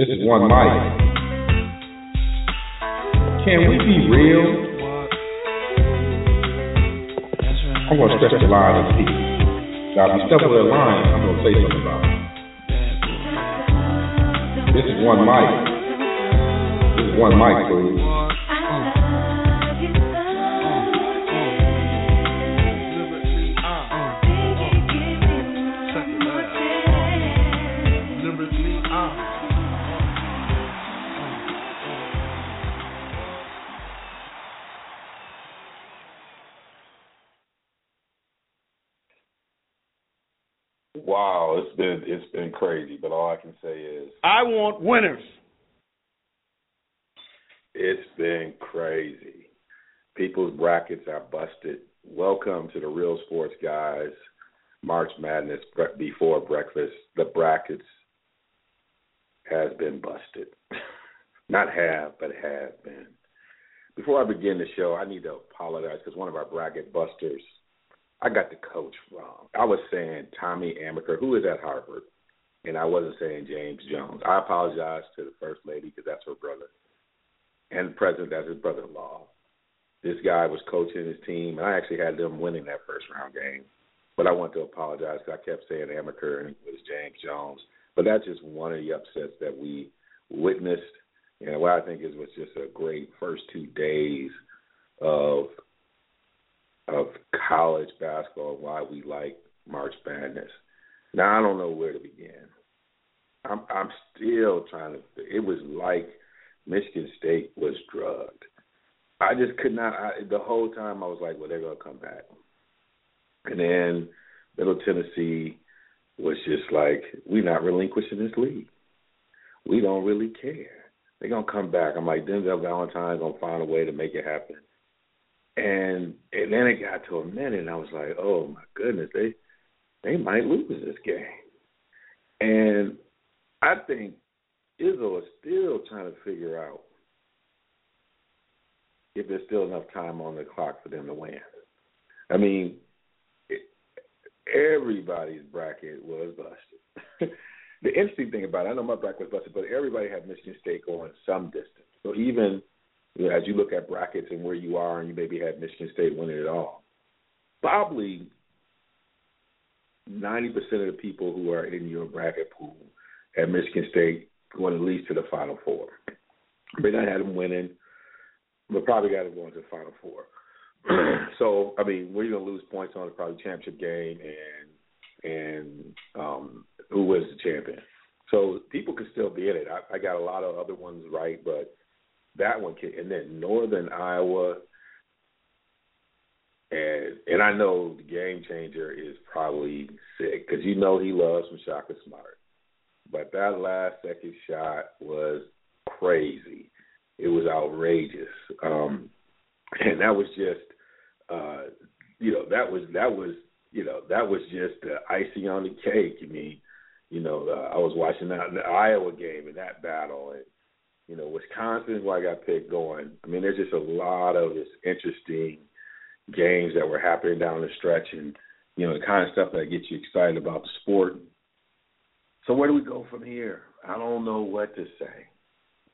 This is one mic. Can we be real? I'm gonna stretch the line and see. Now, if you step over that line, I'm gonna say something about it. This is one mic. This is one mic, please. Wow, it's been it's been crazy, but all I can say is I want winners. It's been crazy. People's brackets are busted. Welcome to the Real Sports Guys March Madness before breakfast. The brackets has been busted. Not have, but have been. Before I begin the show, I need to apologize because one of our bracket busters, I got the coach wrong. I was saying Tommy Amaker, who is at Harvard, and I wasn't saying James Jones. I apologize to the First Lady because that's her brother, and the President, that's his brother-in-law. This guy was coaching his team, and I actually had them winning that first round game. But I want to apologize because I kept saying Amaker and it was James Jones. But that's just one of the upsets that we witnessed. And what I think is was just a great first two days of of college basketball why we like March Madness. Now I don't know where to begin. I'm I'm still trying to. It was like Michigan State was drugged. I just could not. I, the whole time I was like, well, they're gonna come back. And then Middle Tennessee was just like, we're not relinquishing this league. We don't really care. They're gonna come back. I'm like, Denzel Valentine's gonna find a way to make it happen. And and then it got to a minute, and I was like, oh my goodness, they they might lose this game. And I think Izzo is still trying to figure out if there's still enough time on the clock for them to win. I mean, it, everybody's bracket was busted. the interesting thing about it, I know my bracket was busted, but everybody had Michigan State going some distance. So even you know, as you look at brackets and where you are, and you maybe had Michigan State winning it all, probably ninety percent of the people who are in your bracket pool had Michigan State going at least to the Final Four. May not have them winning, but probably got them going to the Final Four. so I mean, where you gonna lose points on is probably championship game and and um, who was the champion. So people can still be in it. I, I got a lot of other ones right, but that one can. And then Northern Iowa, and and I know the game changer is probably sick because you know he loves some Shaka Smart, but that last second shot was crazy. It was outrageous, um, and that was just, uh, you know, that was that was you know that was just the icing on the cake. I mean, you know, uh, I was watching that the Iowa game and that battle, and you know, Wisconsin is where I got picked going. I mean, there's just a lot of this interesting games that were happening down the stretch, and you know, the kind of stuff that gets you excited about the sport. So where do we go from here? I don't know what to say.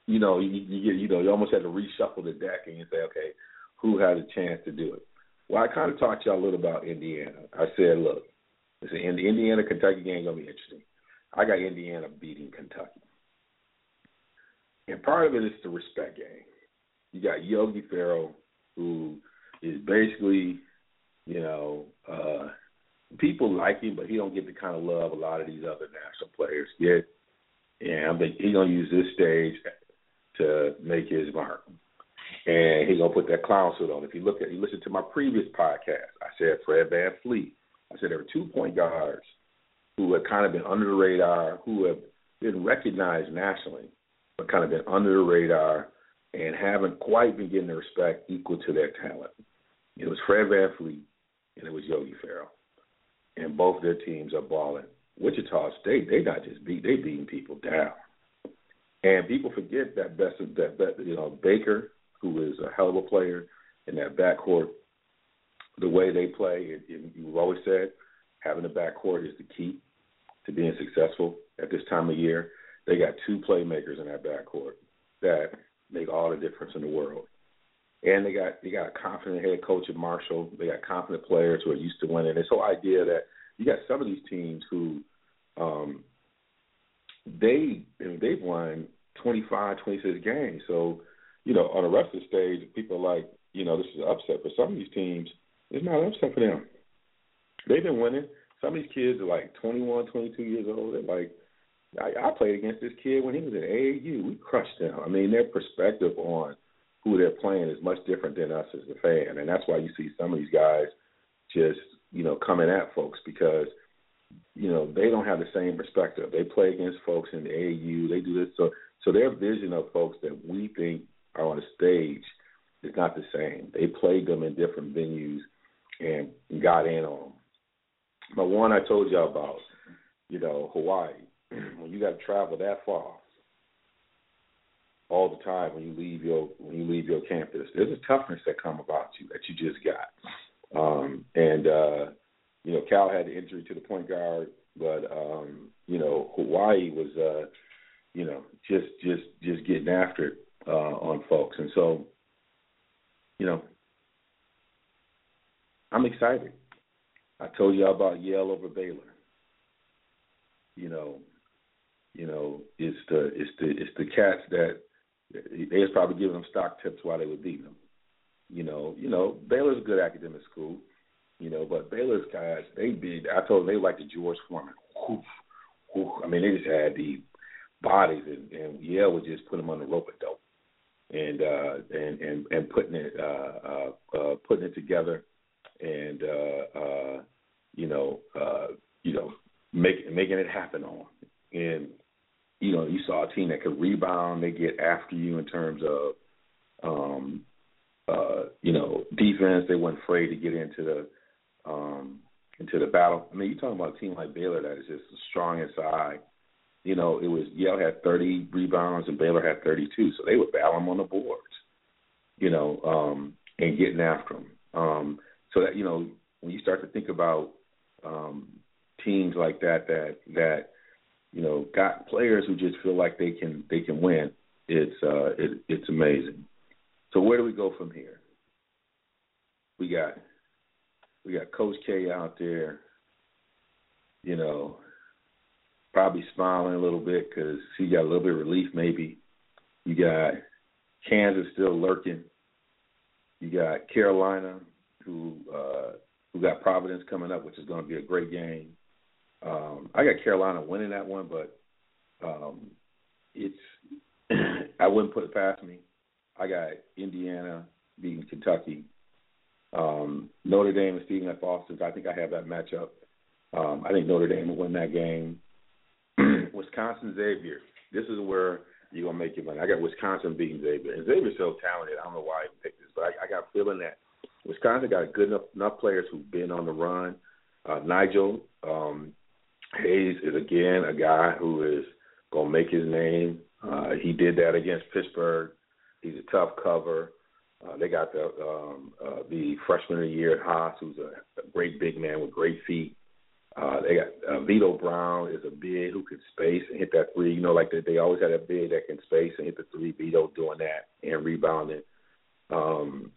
You know, you, you you know, you almost had to reshuffle the deck and you say, okay, who has a chance to do it? Well, I kind of talked to y'all a little about Indiana. I said, look, it's the Indiana Kentucky game gonna be interesting. I got Indiana beating Kentucky. And part of it is the respect game. you got Yogi Ferrell, who is basically, you know, uh, people like him, but he don't get the kind of love a lot of these other national players get. And I think he's gonna use this stage to make his mark. And he's gonna put that clown suit on. If you look at you listen to my previous podcast, I said Fred VanVleet. I said there were two point guards who have kind of been under the radar, who have been recognized nationally, but kind of been under the radar and haven't quite been getting the respect equal to their talent. It was Fred VanVleet and it was Yogi Ferrell. And both their teams are balling. Wichita State, they not just beat, they beating people down. And people forget that best that, that you know Baker, who is a hell of a player in that backcourt, the way they play, it, it, you've always said having a backcourt is the key to being successful at this time of year. They got two playmakers in that backcourt that make all the difference in the world. And they got they got a confident head coach at Marshall. They got confident players who are used to winning. This whole idea that you got some of these teams who um they they've won 25, 26 games. So, you know, on the rest of the stage, people are like, you know, this is an upset. For some of these teams, it's not an upset for them. They've been winning. Some of these kids are like 21, 22 years old. They're like, I, I played against this kid when he was at AAU. We crushed him. I mean, their perspective on who they're playing is much different than us as the fan, and that's why you see some of these guys just you know coming at folks because you know they don't have the same perspective. They play against folks in the AAU. They do this so so their vision of folks that we think are on the stage is not the same. They played them in different venues and got in on them. But one I told y'all about, you know, Hawaii when you got to travel that far all the time when you leave your when you leave your campus, there's a toughness that come about you that you just got. Um, and uh, you know, Cal had the injury to the point guard, but um, you know, Hawaii was uh, you know, just just just getting after it uh, on folks, and so you know, I'm excited. I told you all about Yale over Baylor. You know, you know, it's the it's the it's the cats that they was probably giving them stock tips while they were beating them. You know, you know, Baylor's a good academic school, you know, but Baylor's guys, they be I told them they like the George Foreman. Whoof, whoof. I mean, they just had the bodies, and, and Yale would just put them on the rope a dope, and uh, and and and putting it uh, uh, uh, putting it together, and uh, uh, you know, uh, you know, making making it happen on, and you know, you saw a team that could rebound. They get after you in terms of, um, uh, you know, defense. They weren't afraid to get into the um, into the battle. I mean, you're talking about a team like Baylor that is just strong inside. You know, it was Yale had 30 rebounds and Baylor had 32, so they would battle them on the boards. You know, um, and getting after them. Um, so that you know, when you start to think about um, teams like that, that that you know, got players who just feel like they can they can win. It's uh, it, it's amazing. So where do we go from here? We got we got Coach K out there, you know, probably smiling a little bit because he got a little bit of relief. Maybe you got Kansas still lurking. You got Carolina, who uh, who got Providence coming up, which is going to be a great game. Um, I got Carolina winning that one, but um, it's I wouldn't put it past me. I got Indiana beating Kentucky. Um, Notre Dame and Stephen F. Austin. I think I have that matchup. Um, I think Notre Dame will win that game. Wisconsin Xavier. This is where you're gonna make your money. I got Wisconsin beating Xavier, and Xavier's so talented. I don't know why I picked this, but I, I got a feeling that Wisconsin got good enough, enough players who've been on the run. Uh, Nigel um, Hayes is again a guy who is gonna make his name. Uh, he did that against Pittsburgh. He's a tough cover. Uh, they got the um, uh, the freshman of the year Haas, who's a, a great big man with great feet. Uh, they got uh, Vitto Brown is a big who can space and hit that three. You know, like they, they always had a big that can space and hit the three. Vito doing that and rebounding. Um,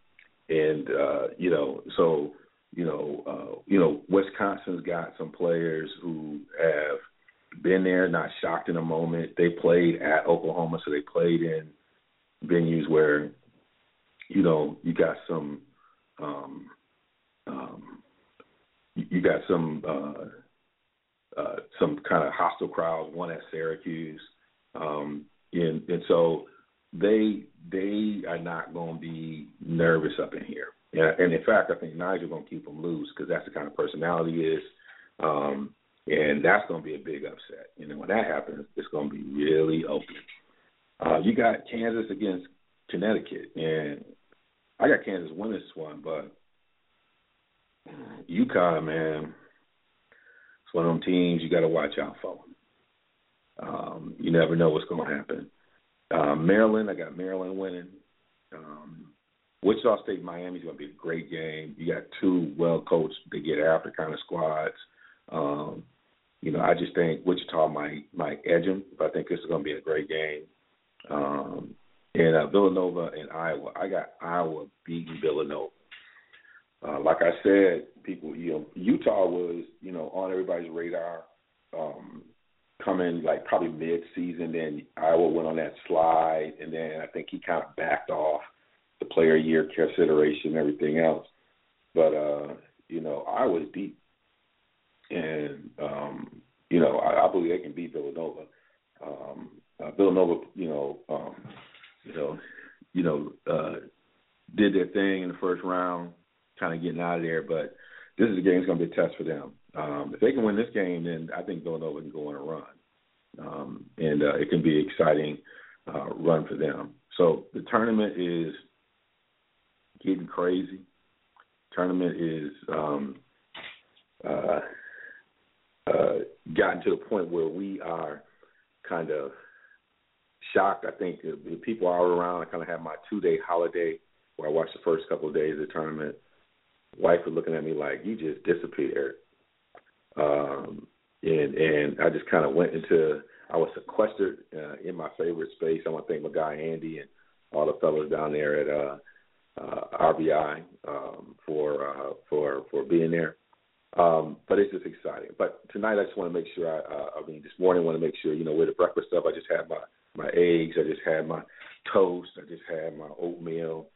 and uh, you know, so you know, uh, you know, Wisconsin's got some players who have been there, not shocked in a moment. They played at Oklahoma, so they played in venues where you know, you got some, um, um, you got some, uh, uh, some kind of hostile crowds. One at Syracuse, um, and and so they they are not going to be nervous up in here. And, and in fact, I think Nigel going to keep them loose because that's the kind of personality he is. Um, and that's to be a big upset. You know, when that happens, it's to be really open. Uh, you got Kansas against Connecticut, and I got Kansas winning this one, but UConn, man, it's one of them teams you got to watch out for. Um, you never know what's going to happen. Uh, Maryland, I got Maryland winning. Um, Wichita State, Miami is going to be a great game. You got two well coached, they get after kind of squads. Um, you know, I just think Wichita might might edge them, but I think this is going to be a great game. Um, and uh, Villanova and Iowa, I got Iowa beating Villanova. Uh, like I said, people, you know, Uthoff was, you know, on everybody's radar um, coming like probably mid-season. Then Iowa went on that slide, and then I think he kind of backed off the player year consideration everything else. But uh, you know, Iowa's deep and um, you know I, I believe they can beat Villanova. Um, uh, Villanova, you know, um, you know, you know, uh, did their thing in the first round, kind of getting out of there. But this is a game that's going to be a test for them. Um, if they can win this game, then I think Villanova can go on a run, um, and uh, it can be an exciting uh, run for them. So the tournament is getting crazy. Tournament is um, uh, uh, gotten to the point where we are kind of shocked. I think the people are around. I kind of have my two day holiday where I watched the first couple of days of the tournament. Wife was looking at me like you just disappeared, um, and and I just kind of went into. I was sequestered uh, in my favorite space. I want to thank my guy Andy and all the fellows down there at uh, uh, RBI um, for uh, for for being there. Um, but it's just exciting. But tonight, I just want to make sure. I, uh, I mean, this morning, I want to make sure you know with the breakfast stuff. I just had my my eggs. I just had my toast. I just had my oatmeal.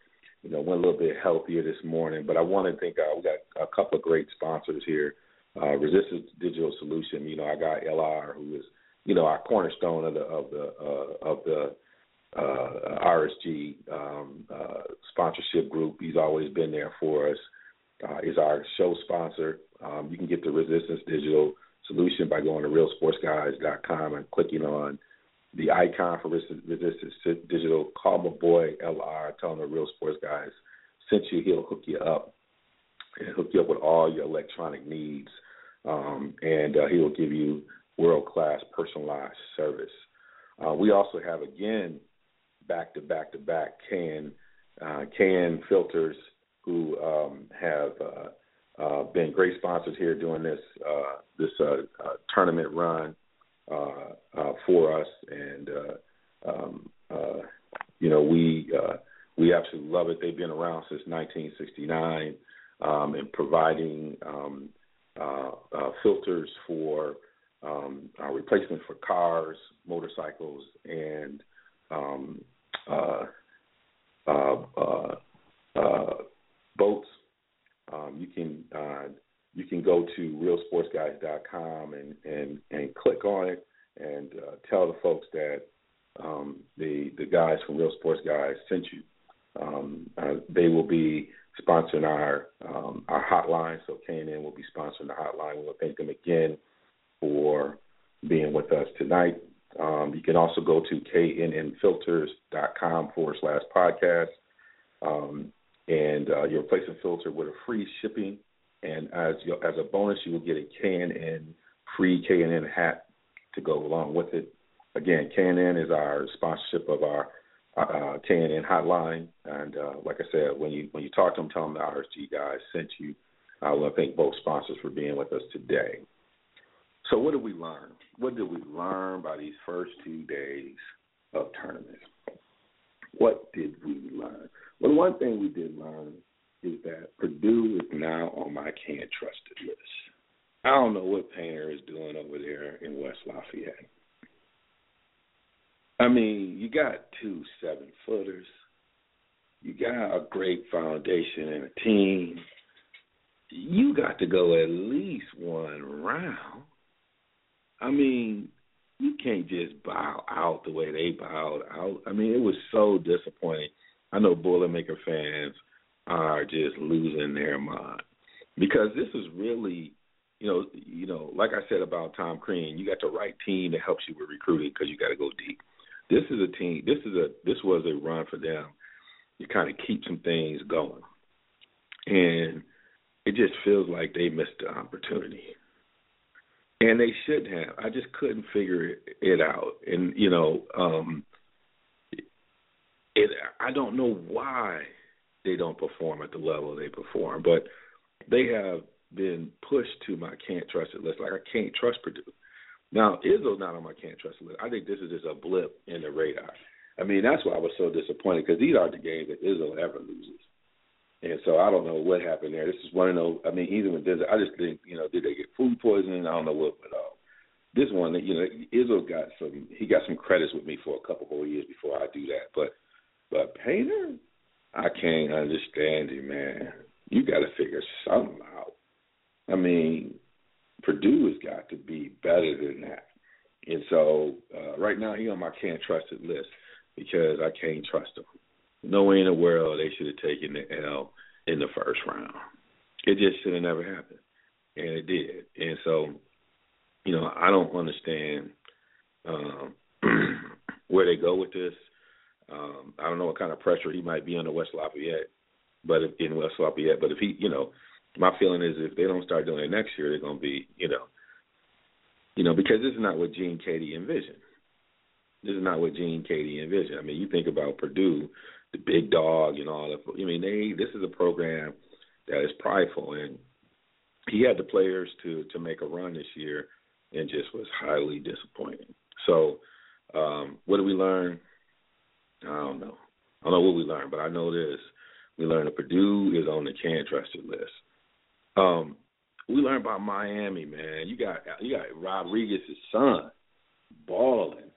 You know, went a little bit healthier this morning. But I want to think uh, we got a couple of great sponsors here. Uh, Resistance Digital Solution. You know, I got LR, who is you know our cornerstone of the of the uh, of the uh, RSG um, uh, sponsorship group. He's always been there for us. Uh, is our show sponsor. Um, you can get the Resistance Digital solution by going to realsportsguys.com and clicking on the icon for Resistance Digital. Call my boy LR, tell him the Real Sports Guys sent you. He'll hook you up and hook you up with all your electronic needs, um, and uh, he will give you world class personalized service. Uh, we also have again back to back to back K&N uh, K&N filters who um, have uh, uh, been great sponsors here doing this uh, this uh, uh, tournament run for us, and um, you know we we absolutely love it. They've been around since 1969 um, and providing um, filters for um, replacement for cars, motorcycles, and um, boats um, you can uh, you can go to realsportsguys.com and and and click on it and uh, tell the folks that um, the the guys from Real Sports Guys sent you. Um, uh, they will be sponsoring our um, our hotline, so K&N will be sponsoring the hotline. We will thank them again for being with us tonight. Um, you can also go to knnfilters.com forward slash podcast. Um, and uh, you replace a filter with a free shipping. And as your, as a bonus, you will get a K&N free K&N hat to go along with it. Again, K&N is our sponsorship of our uh, K&N hotline. And uh, like I said, when you when you talk to them, tell them the RSG guys sent you. I want to thank both sponsors for being with us today. So, what did we learn? What did we learn by these first two days of tournaments? What did we learn? Well, one thing we did learn is that Purdue is now on my can't trusted list. I don't know what Painter is doing over there in West Lafayette. I mean, you got two seven footers. you got a great foundation and a team. You got to go at least one round. I mean, you can't just bow out the way they bowed out. I mean, it was so disappointing. I know Boilermaker fans are just losing their mind because this is really, you know, you know, like I said about Tom Crean, you got the right team that helps you with recruiting because you got to go deep. This is a team. This is a this was a run for them. You kind of keep some things going, and it just feels like they missed the opportunity and they should have. I just couldn't figure it out, and you know, um, it. I don't know why they don't perform at the level they perform, but they have been pushed to my can't trust it list. Like I can't trust Purdue. Now Izzo's not on my can't trust list. I think this is just a blip in the radar. I mean, that's why I was so disappointed because these aren't the games that Izzo ever loses. And so I don't know what happened there. This is one of those. I mean, even with this, I just think you know, did they get food poisoning? I don't know what, but uh, this one, you know, Izzo got some. He got some credits with me for a couple more years before I do that. But, but Painter, I can't understand it, man. You got to figure something out. I mean, Purdue has got to be better than that. And so uh, right now, he on my can't trust it list because I can't trust him no way in the world they should have taken the L in the first round. It just should have never happened, and it did. And so, you know, I don't understand um, where they go with this. Um, I don't know what kind of pressure he might be under West Lafayette, but if, in West Lafayette. But if he, you know, my feeling is if they don't start doing it next year, they're going to be, you know, you know, because this is not what Gene Keady envisioned. This is not what Gene Keady envisioned. I mean, you think about Purdue the big dog and all that. I mean, they this is a program that is prideful, and he had the players to to make a run this year, and just was highly disappointing. So, um, what did we learn? I don't know. I don't know what we learned, but I know this: we learned that Purdue is on the can trusted list. Um, we learned about Miami, man. You got you got Rodriguez's son balling.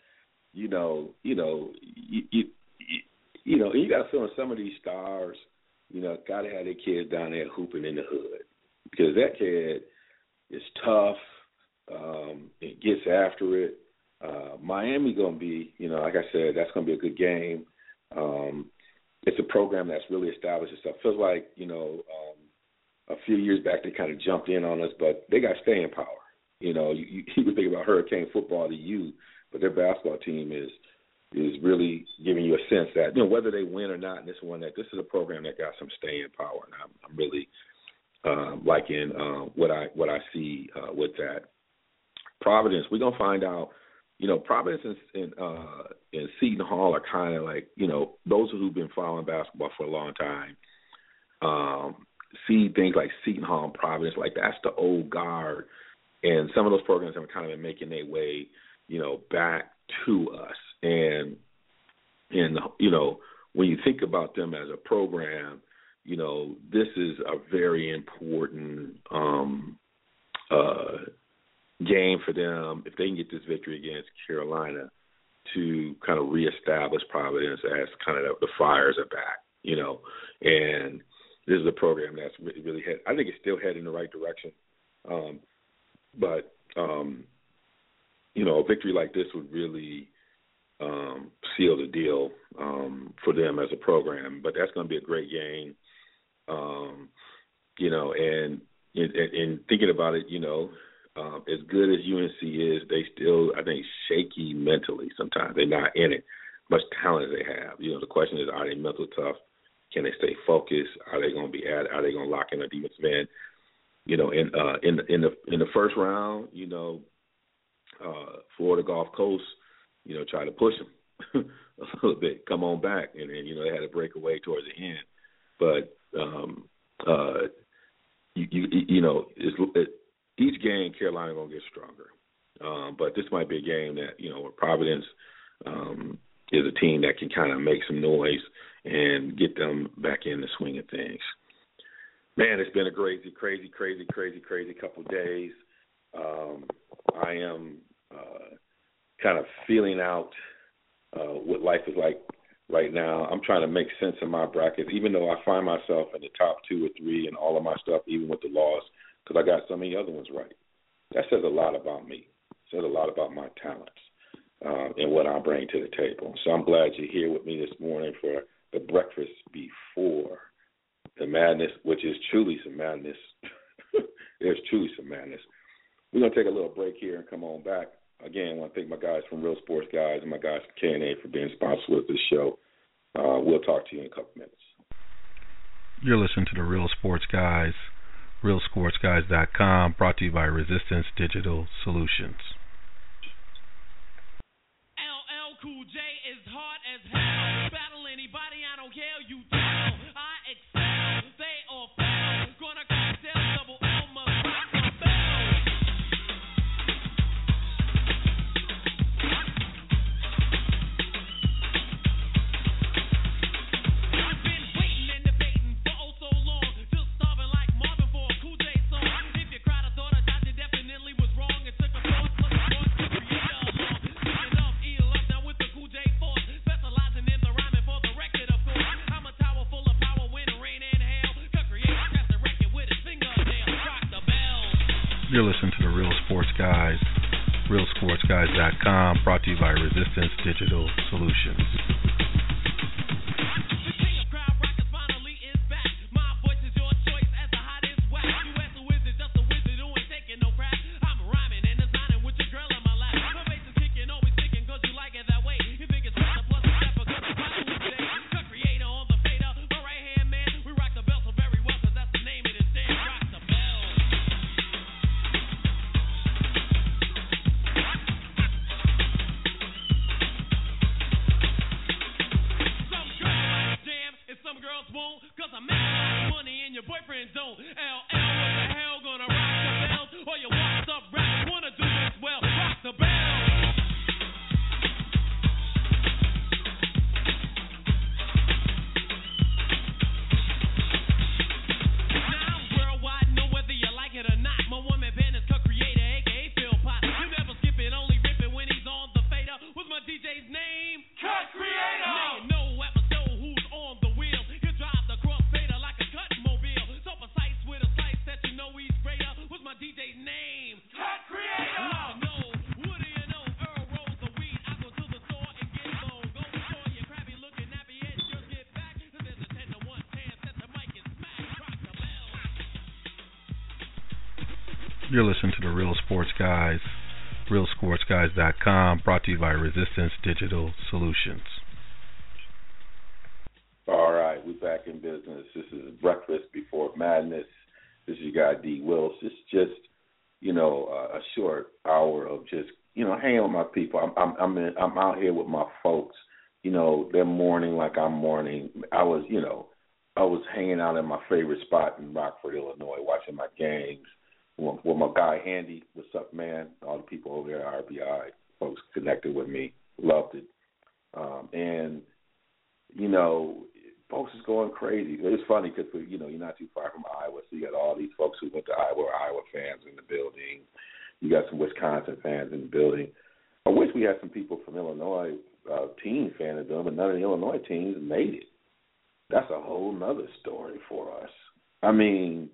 You know, you know, you, you you know, you got to feel some of these stars, you know, got to have their kids down there hooping in the hood because that kid is tough. Um, it gets after it. Uh, Miami gonna be, you know, like I said, that's gonna be a good game. Um, it's a program that's really established itself. Feels like, you know, um, a few years back they kind of jumped in on us, but they got staying power. You know, you, you, you would think about Hurricane football to you, but their basketball team is is really giving you a sense that you know whether they win or not in this one that this is a program that got some staying power, and I'm, I'm really um, liking uh, what I what I see uh, with that. Providence, we're gonna find out. You know, Providence and and, uh, and Seton Hall are kind of like you know those who've been following basketball for a long time. Um, see things like Seton Hall and Providence, like that's the old guard, and some of those programs have kind of been making their way, you know, back to us and and you know when you think about them as a program, you know this is a very important um, uh, game for them if they can get this victory against Carolina to kind of reestablish Providence as kind of the, the Friars are back, you know, and this is a program that's really, really head. I think it's still heading in the right direction, um, but um, you know, a victory like this would really um, seal the deal um, for them as a program. But that's going to be a great game. Um, you know, and in, in thinking about it, you know, um, as good as UNC is, they still, I think, shaky mentally sometimes. They're not in it. Much talent they have. You know, the question is, are they mental tough? Can they stay focused? Are they going to be at? Are they going to lock in a defensive end? You know, in uh, in in the in the first round, you know, uh, Florida Gulf Coast you know, try to push them a little bit, come on back, and then you know they had to break away towards the end. But um, uh, you, you you know, it's, it, each game Carolina gonna get stronger. Um, but this might be a game that you know where Providence um, is a team that can kind of make some noise and get them back in the swing of things. Man, it's been a crazy, crazy, crazy, crazy, crazy couple of days. Um, I am uh, kind of feeling out uh, what life is like right now. I'm trying to make sense of my bracket, even though I find myself in the top two or three in all of my stuff, even with the loss, because I got so many other ones right. That says a lot about me. It says a lot about my talents uh, and what I bring to the table. So I'm glad you're here with me this morning for the breakfast before the madness, which is truly some madness. There's truly some madness. We're gonna take a little break here and come on back. Again, I want to thank my guys from Real Sports Guys and my guys from K&N for being sponsors with this show. Uh, we'll talk to you in a couple minutes. You're listening to the Real Sports Guys, realsportsguys.com, brought to you by Resistance Digital Solutions. LL Cool J is hard as hell. Battle anybody, I don't care. You you by Resistance Digital Solutions. realsportsguys.com, brought to you by Resistance Digital Solutions. All right, we're back in business. This is breakfast before madness. This is your guy D. Wills. It's just, you know, a short hour of just, you know, hanging with my people. I'm, I'm, I'm, in, I'm out here with my folks. You know, they're mourning like I'm mourning. I was, you know, I was hanging out in my favorite spot in Rockford, Illinois, watching my games with, my guy Handy. What's up, man? All the people over there at RBI, folks connected with me, loved it. Um, and you know, folks is going crazy. It's funny because you know you're not too far from Iowa, so you got all these folks who went to Iowa, Iowa fans in the building. You got some Wisconsin fans in the building. I wish we had some people from Illinois uh, team fan of them, but none of the Illinois teams made it. That's a whole nother story for us. I mean,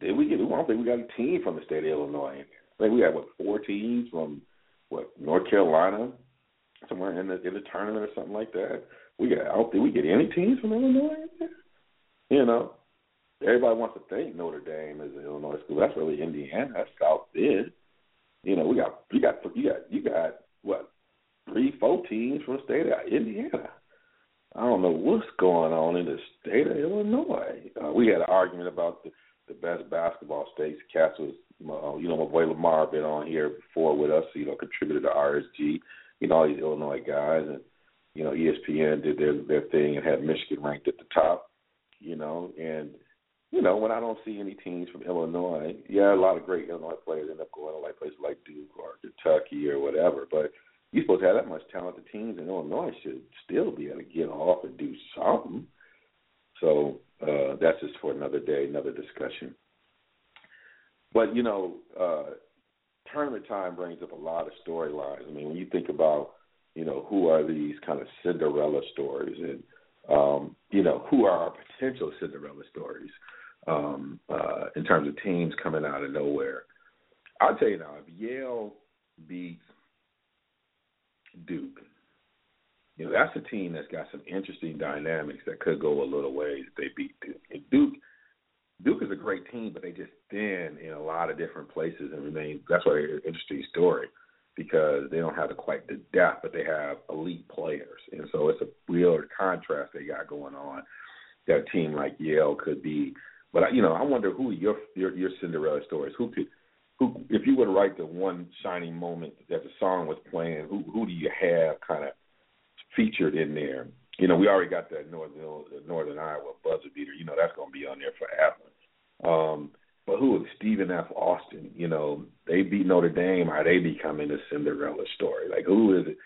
did we get? I don't think we got a team from the state of Illinois in there. I think we had what four teams from what North Carolina, somewhere in the in the tournament or something like that. We got. I don't think we get any teams from Illinois in there. You know, everybody wants to think Notre Dame is an Illinois school. That's really Indiana. That's South Bend. You know, we got you got you got you got what three, four teams from the state of Indiana. I don't know what's going on in the state of Illinois. Uh, we had an argument about the, the best basketball states. Cass was, uh, you know, my boy Lamar been on here before with us. You know, contributed to RSG. You know, all these Illinois guys, and you know, ESPN did their their thing and had Michigan ranked at the top. You know, and you know, when I don't see any teams from Illinois, yeah, a lot of great Illinois players end up going to like places like Duke or Kentucky or whatever, but you're supposed to have that much talented teams in Illinois should still be able to get off and do something. So uh, that's just for another day, another discussion. But you know, uh, tournament time brings up a lot of storylines. I mean, when you think about you know, who are these kind of Cinderella stories, and um, you know, who are our potential Cinderella stories um, uh, in terms of teams coming out of nowhere. I'll tell you now, if Yale beats Duke, you know, that's a team that's got some interesting dynamics that could go a little ways if they beat Duke. And Duke Duke is a great team, but they just thin in a lot of different places and remain that's why they're an interesting story because they don't have the, quite the depth, but they have elite players, and so it's a real contrast they got going on. That a team like Yale could be, but you know, I wonder who your your, your Cinderella stories. Who could, who if you were to write the one shining moment that the song was playing, who who do you have kind of featured in there? You know, we already got that Northern Northern Iowa buzzer beater. You know, that's going to be on there forever. Um, but who is Stephen F. Austin? You know, they beat Notre Dame. Are they becoming a Cinderella story? Like, who is it?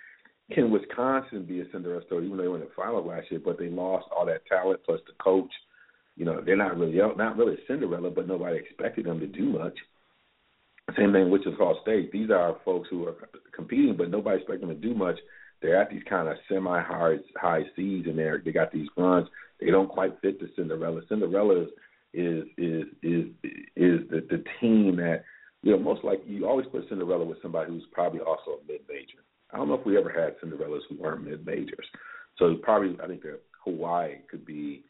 Can Wisconsin be a Cinderella story? Even though they were in the final last year, but they lost all that talent plus the coach. You know, they're not really not really Cinderella, but nobody expected them to do much. Same thing with Wichita State. These are folks who are competing, but nobody expected them to do much. They're at these kind of semi-high high seas, and they they got these runs. They don't quite fit the Cinderella. Cinderella is is is is is the the team that you know most like you always put Cinderella with somebody who's probably also a mid major. I don't know if we ever had Cinderellas who weren't mid majors. So probably I think that Hawaii could be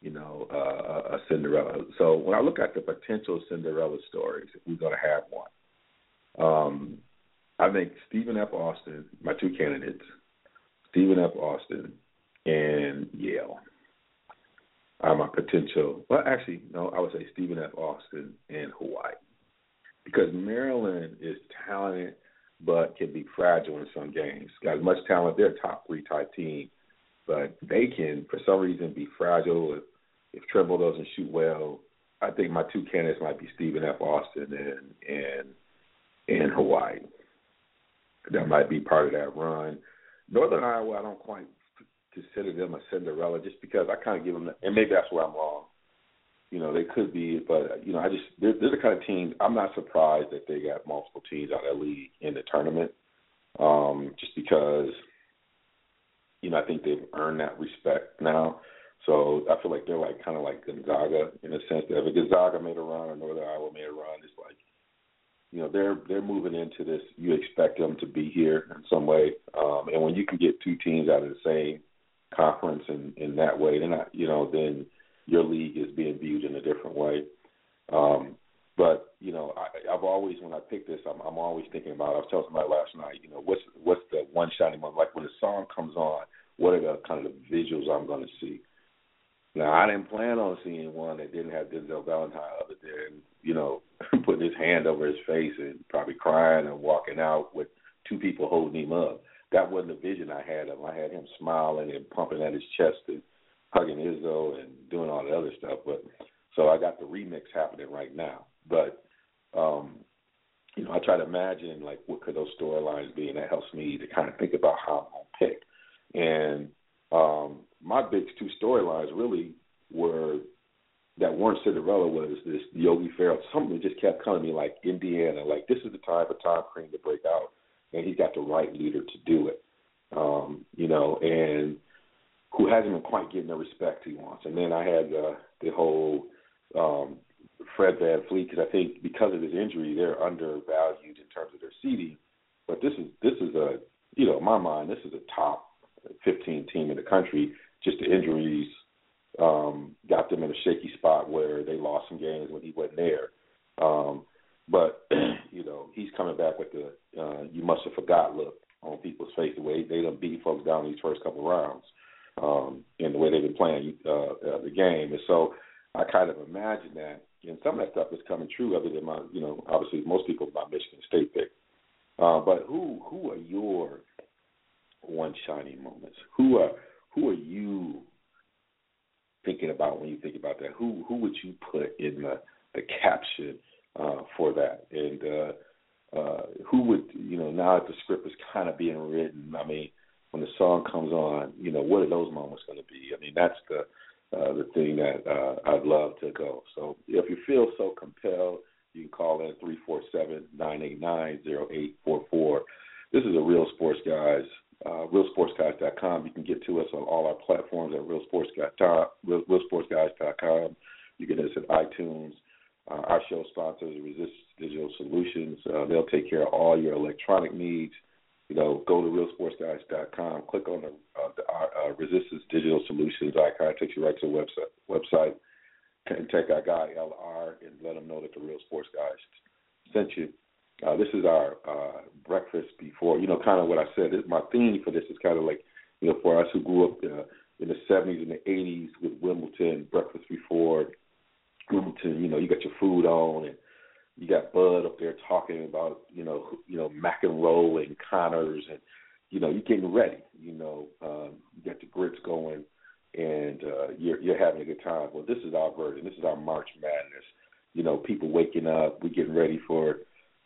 you know uh, a Cinderella. So when I look at the potential Cinderella stories, if we're going to have one, um, I think Stephen F. Austin, my two candidates, Stephen F. Austin and Yale are my potential. Well, actually, no, I would say Stephen F. Austin and Hawaii, because Maryland is talented but can be fragile in some games. Got as much talent, they're a top three type team, but they can, for some reason, be fragile if, if Trimble doesn't shoot well. I think my two candidates might be Stephen F. Austin and and and Hawaii. That might be part of that run. Northern Iowa, I don't quite consider them a Cinderella just because I kind of give them, and maybe that's where I'm wrong. You know, they could be, but you know, I just they're, they're the kind of teams. I'm not surprised that they got multiple teams out of the league in the tournament, um, just because you know I think they've earned that respect now. So I feel like they're like kind of like Gonzaga in a sense that if Gonzaga made a run or Northern Iowa made a run, it's like you know they're they're moving into this. You expect them to be here in some way, um, and when you can get two teams out of the same conference in in that way, then you know then your league is being viewed in a different way. Um, but you know, I, I've always when I pick this, I'm, I'm always thinking about. I was telling somebody last night, you know, what's what's the one shining moment? Like when the song comes on, what are the kind of the visuals I'm going to see? Now, I didn't plan on seeing one that didn't have Denzel Valentine up there and you know putting his hand over his face and probably crying and walking out with two people holding him up that wasn't the vision I had of him. I had him smiling and pumping at his chest and hugging Izzo and doing all the other stuff. But so I got the remix happening right now. But um, you know, I try to imagine like what could those storylines be, and that helps me to kind of think about how I'm gonna pick. And um, my big two storylines really were that weren't Cinderella was this Yogi Ferrell. Something just kept coming to me like Indiana, like this is the time for Tom Crean to break out and he's got the right leader to do it. Um, you know, and who hasn't been quite getting the respect he wants. And then I had uh, the whole um, Fred VanVleet because I think because of his injury, they're undervalued in terms of their seeding. But this is this is a you know in my mind this is a top 15 team in the country. Just the injuries um, got them in a shaky spot where they lost some games when he wasn't there. Um, but you know, he's coming back with the uh, "you must have forgot" look on people's face. The way they done beat folks down these first couple rounds, um, and the way they've been playing uh, uh, the game, and so I kind of imagine that. And some of that stuff is coming true, other than my, you know, obviously most people my Michigan State pick. Uh, but who who are your one shining moments? Who are who are you thinking about when you think about that? Who who would you put in the the caption uh, for that. And uh, uh, who would, you know, now that the script is kind of being written, I mean, when the song comes on, you know, what are those moments going to be? I mean, that's the uh, the thing that uh, I'd love to go. So if you feel so compelled, you can call in three four seven nine eight nine zero eight four four. This is a real sports guys uh, realsportsguys.com. You can get to us on all our platforms at realsportsguys.com. realsportsguys.com. You get us at iTunes. Uh, our show sponsors, Resist Digital Solutions. Uh, they'll take care of all your electronic needs. You know, go to realsportsguys.com, click on the, uh, the uh, Resistance Digital Solutions icon. It takes you right to the website. Website. and Contact our guy LR and let him know that the Real Sports Guys sent you. Uh, this is our uh, breakfast before, you know, kind of what I said. This, my theme for this is kind of like, you know, for us who grew up uh, in the 70s and the 80s with Wimbledon, breakfast before Wimbledon. You know, you got your food on and you got Bud up there talking about, you know, you know, McEnroe and Connors and, you know, you're getting ready. You know, um, you got the grits going and uh, you're you're having a good time. Well, this is our version. This is our March Madness. You know, people waking up. We're getting ready for,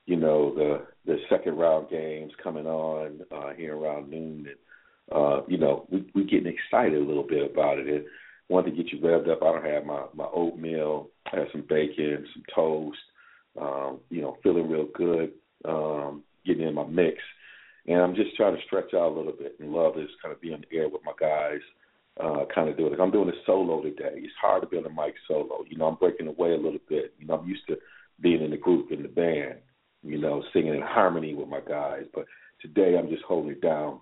you know, the the second round games coming on uh, here around noon, and uh, you know, we we getting excited a little bit about it. And wanted to get you revved up. I don't have my my oatmeal. I have some bacon, some toast. Um, you know, feeling real good. Um, getting in my mix, and I'm just trying to stretch out a little bit. And love is kind of be on the air with my guys uh, kind of doing it. I'm doing a solo today. It's hard to be on the mic solo. You know, I'm breaking away a little bit. You know, I'm used to being in the group, in the band, you know, singing in harmony with my guys. But today I'm just holding it down,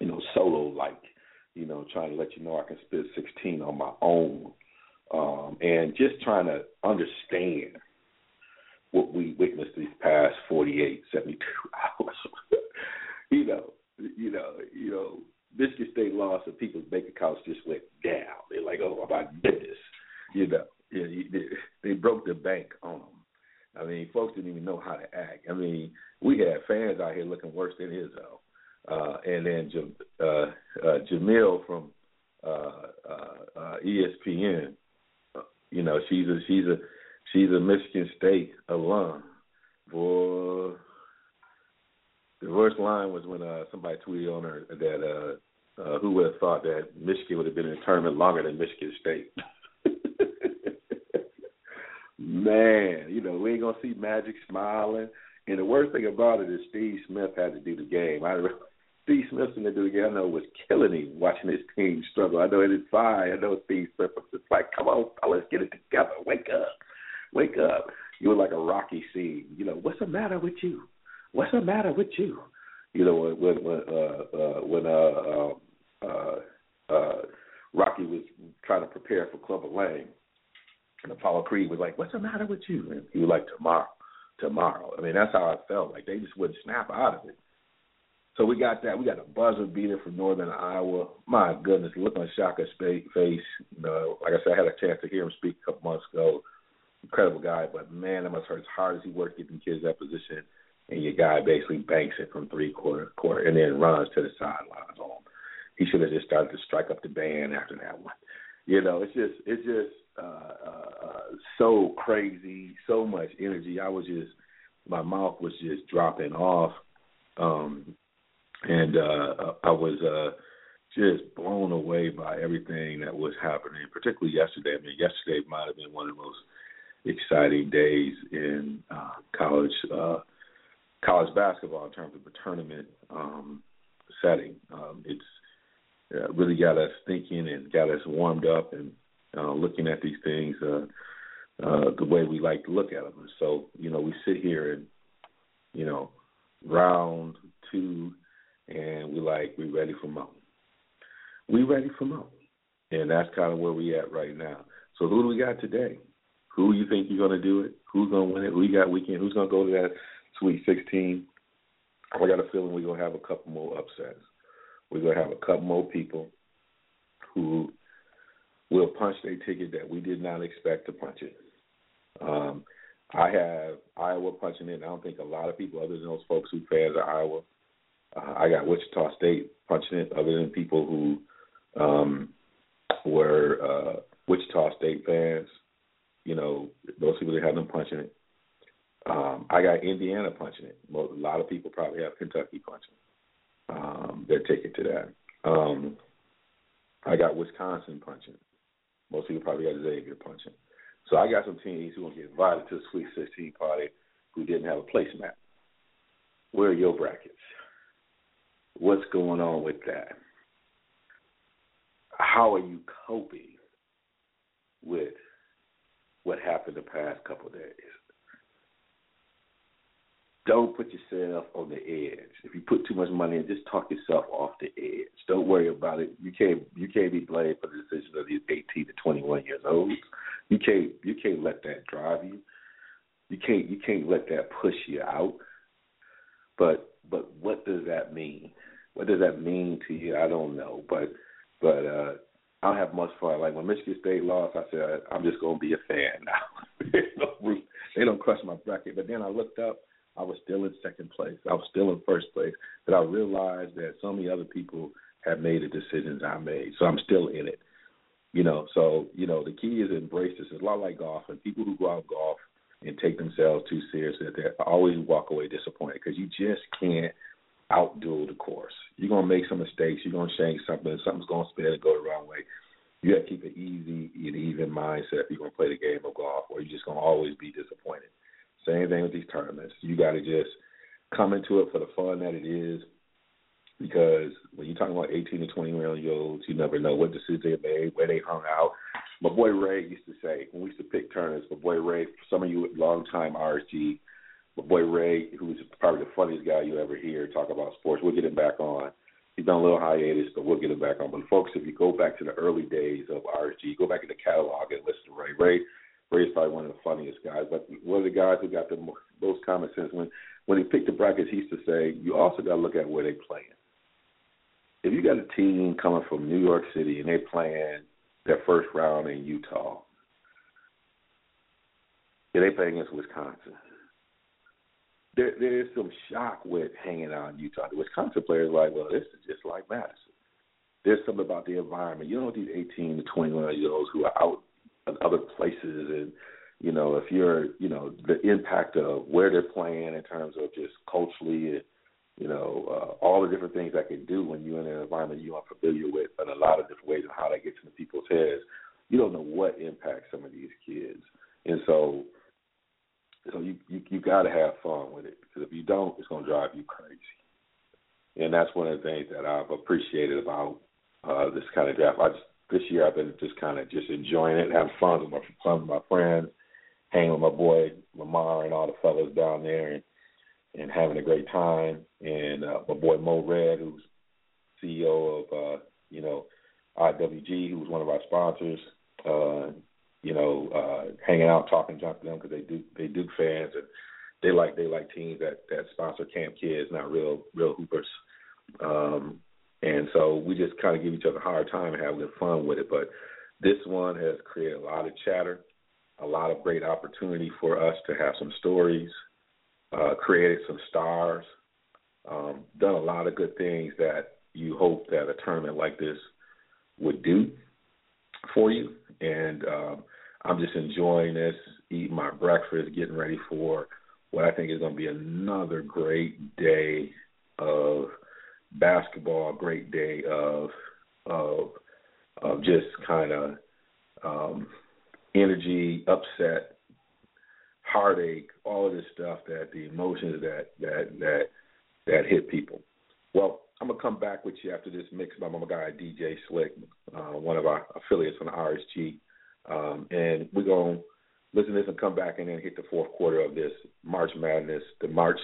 you know, solo like, you know, trying to let you know I can spit 16 on my own. Um, and just trying to understand what we witnessed these past 48, 72 hours. you know, you know, you know, Michigan State lost and people's bank accounts just went down. They're like, oh my goodness, you know, yeah, they, they broke the bank on them. I mean, folks didn't even know how to act. I mean, we had fans out here looking worse than Izzo. Uh, and then uh, uh, Jemele from uh, uh, uh, ESPN, uh, you know, she's a she's a she's a Michigan State alum. Boy, the worst line was when uh, somebody tweeted on her that uh, uh, who would have thought that Michigan would have been in the tournament longer than Michigan State. Man, you know we ain't gonna see Magic smiling. And the worst thing about it is Steve Smith had to do the game. I Steve Smith in the do the game. I know was killing him watching his team struggle. I know it is fine. I know Steve Smith was just like, come on, let's get it together. Wake up, wake up. You were like a rocky scene. You know what's the matter with you? what's the matter with you? You know, when when uh, uh, when uh, um, uh, uh, Rocky was trying to prepare for Clubber Lang, and Apollo Creed was like, "What's the matter with you?" And he was like, "Tomorrow, tomorrow." I mean, that's how I felt. Like they just wouldn't snap out of it. So we got that. We got a buzzer beater from Northern Iowa. My goodness, look on Shaka's face. You know, like I said, I had a chance to hear him speak a couple months ago. Incredible guy, but man, that must hurt as hard as he worked getting kids that position and your guy basically banks it from three quarter quarter and then runs to the sidelines on him. He should have just started to strike up the band after that one. You know, it's just it's just uh, uh, uh, so crazy, so much energy. I was just my mouth was just dropping off, um, and uh, I was uh, just blown away by everything that was happening, particularly yesterday. I mean, yesterday might have been one of the most exciting days in uh, college uh, college basketball in terms of a tournament um, setting. Um, it's uh, really got us thinking and got us warmed up and uh, looking at these things uh, uh, the way we like to look at them. So, you know, we sit here and, you know, round two, and we like we ready for Mo. We ready for Mo, and that's kind of where we at right now. So who do we got today? Who you think you're to do it? Who's to win it? Who you got weekend? Who's to go to that Sweet 16. I got a feeling we're gonna have a couple more upsets. We're gonna have a couple more people who will punch their ticket that we did not expect to punch it. Um, I have Iowa punching it. I don't think a lot of people, other than those folks who fans of Iowa, uh, I got Wichita State punching it. Other than people who um, were uh, Wichita State fans, you know, those people that have them punching it. Um, I got Indiana punching it. A lot of people probably have Kentucky punching. Um, their ticket to that. Um, I got Wisconsin punching. Most people probably got Xavier punching. So I got some teams who will get invited to the Sweet 16 party who didn't have a placemat. Where are your brackets? What's going on with that? How are you coping with what happened the past couple days? Don't put yourself on the edge. If you put too much money in, just talk yourself off the edge. Don't worry about it. You can't you can't be blamed for the decisions of these 18 to 21 years old. You can't you can't let that drive you. You can't you can't let that push you out. But but what does that mean? What does that mean to you? I don't know. But but uh I don't have much fun. Like when Michigan State lost, I said I'm just gonna be a fan now. they don't crush my bracket. But then I looked up I was still in second place. I was still in first place. But I realized that so many other people have made the decisions I made. So I'm still in it. You know, so, you know, the key is embrace this. It's a lot like golf. And people who go out golf and take themselves too seriously, they always walk away disappointed because you just can't outdo the course. You're going to make some mistakes. You're going to change something. Something's going to spin and go the wrong way. You have to keep an easy and even mindset if you're going to play the game of golf, or you're just going to always be disappointed. Same thing with these tournaments. You got to just come into it for the fun that it is, because when you're talking about 18 to 21 year olds, you never know what decisions they made, where they hung out. My boy Ray used to say when we used to pick tournaments. My boy Ray, some of you long time RSG, my boy Ray, who's probably the funniest guy you ever hear talk about sports. We'll get him back on. He's done a little hiatus, but we'll get him back on. But folks, if you go back to the early days of RSG, go back in the catalog and listen to Ray. Ray Ray's probably one of the funniest guys, but one of the guys who got the most common sense when when he picked the brackets, he used to say, you also got to look at where they playing. If you got a team coming from New York City and they playing their first round in Utah, and they playing against Wisconsin, there there is some shock with hanging out in Utah. The Wisconsin players like, well, this is just like Madison. There's something about the environment. You know, these 18 to 21 year olds who are out other places. And you know if you're you know the impact of where they're playing in terms of just culturally and you know uh, all the different things that can do when you're in an environment you aren't familiar with in a lot of different ways and how that gets into people's heads you don't know what impacts some of these kids. And so so you you, you got to have fun with it because if you don't it's going to drive you crazy. And that's one of the things that I've appreciated about uh, this kind of draft. I just this year I've been just kind of just enjoying it, having fun with my fun with my friends, hanging with my boy Lamar and all the fellas down there, and and having a great time. And uh, my boy Mo Red, who's CEO of uh, you know IWG, who's one of our sponsors. Uh, you know, uh, hanging out, talking junk to them because they do they Duke fans and they like they like teams that that sponsor camp kids, not real real hoopers. Um, and so we just kind of give each other a hard time and having fun with it. But this one has created a lot of chatter, a lot of great opportunity for us to have some stories, uh, created some stars, um, done a lot of good things that you hope that a tournament like this would do for you. And um, I'm just enjoying this, eating my breakfast, getting ready for what I think is going to be another great day of basketball, a great day of of of just kind of um, energy, upset, heartache, all of this stuff that the emotions that that that that hit people. Well, I'm gonna come back with you after this mix by my guy DJ Slick, uh, one of our affiliates on the RSG, um, and we're gonna listen to this and come back and then hit the fourth quarter of this March Madness, the March,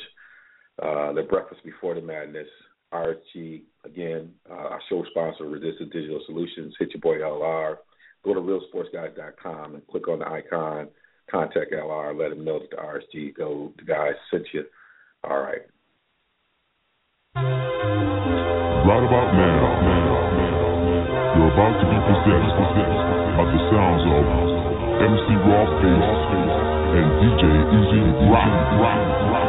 uh, the breakfast before the madness RSG. Again, uh, our show sponsor, Resistance Digital Solutions. Hit your boy LR. Go to realsportsguys.com and click on the icon. Contact LR. Let him know that the RSG go. The guys sent you. All right. Right about now, you're about to be possessed by the sounds of MC Rob Base and DJ E-Z Rock. rock, rock.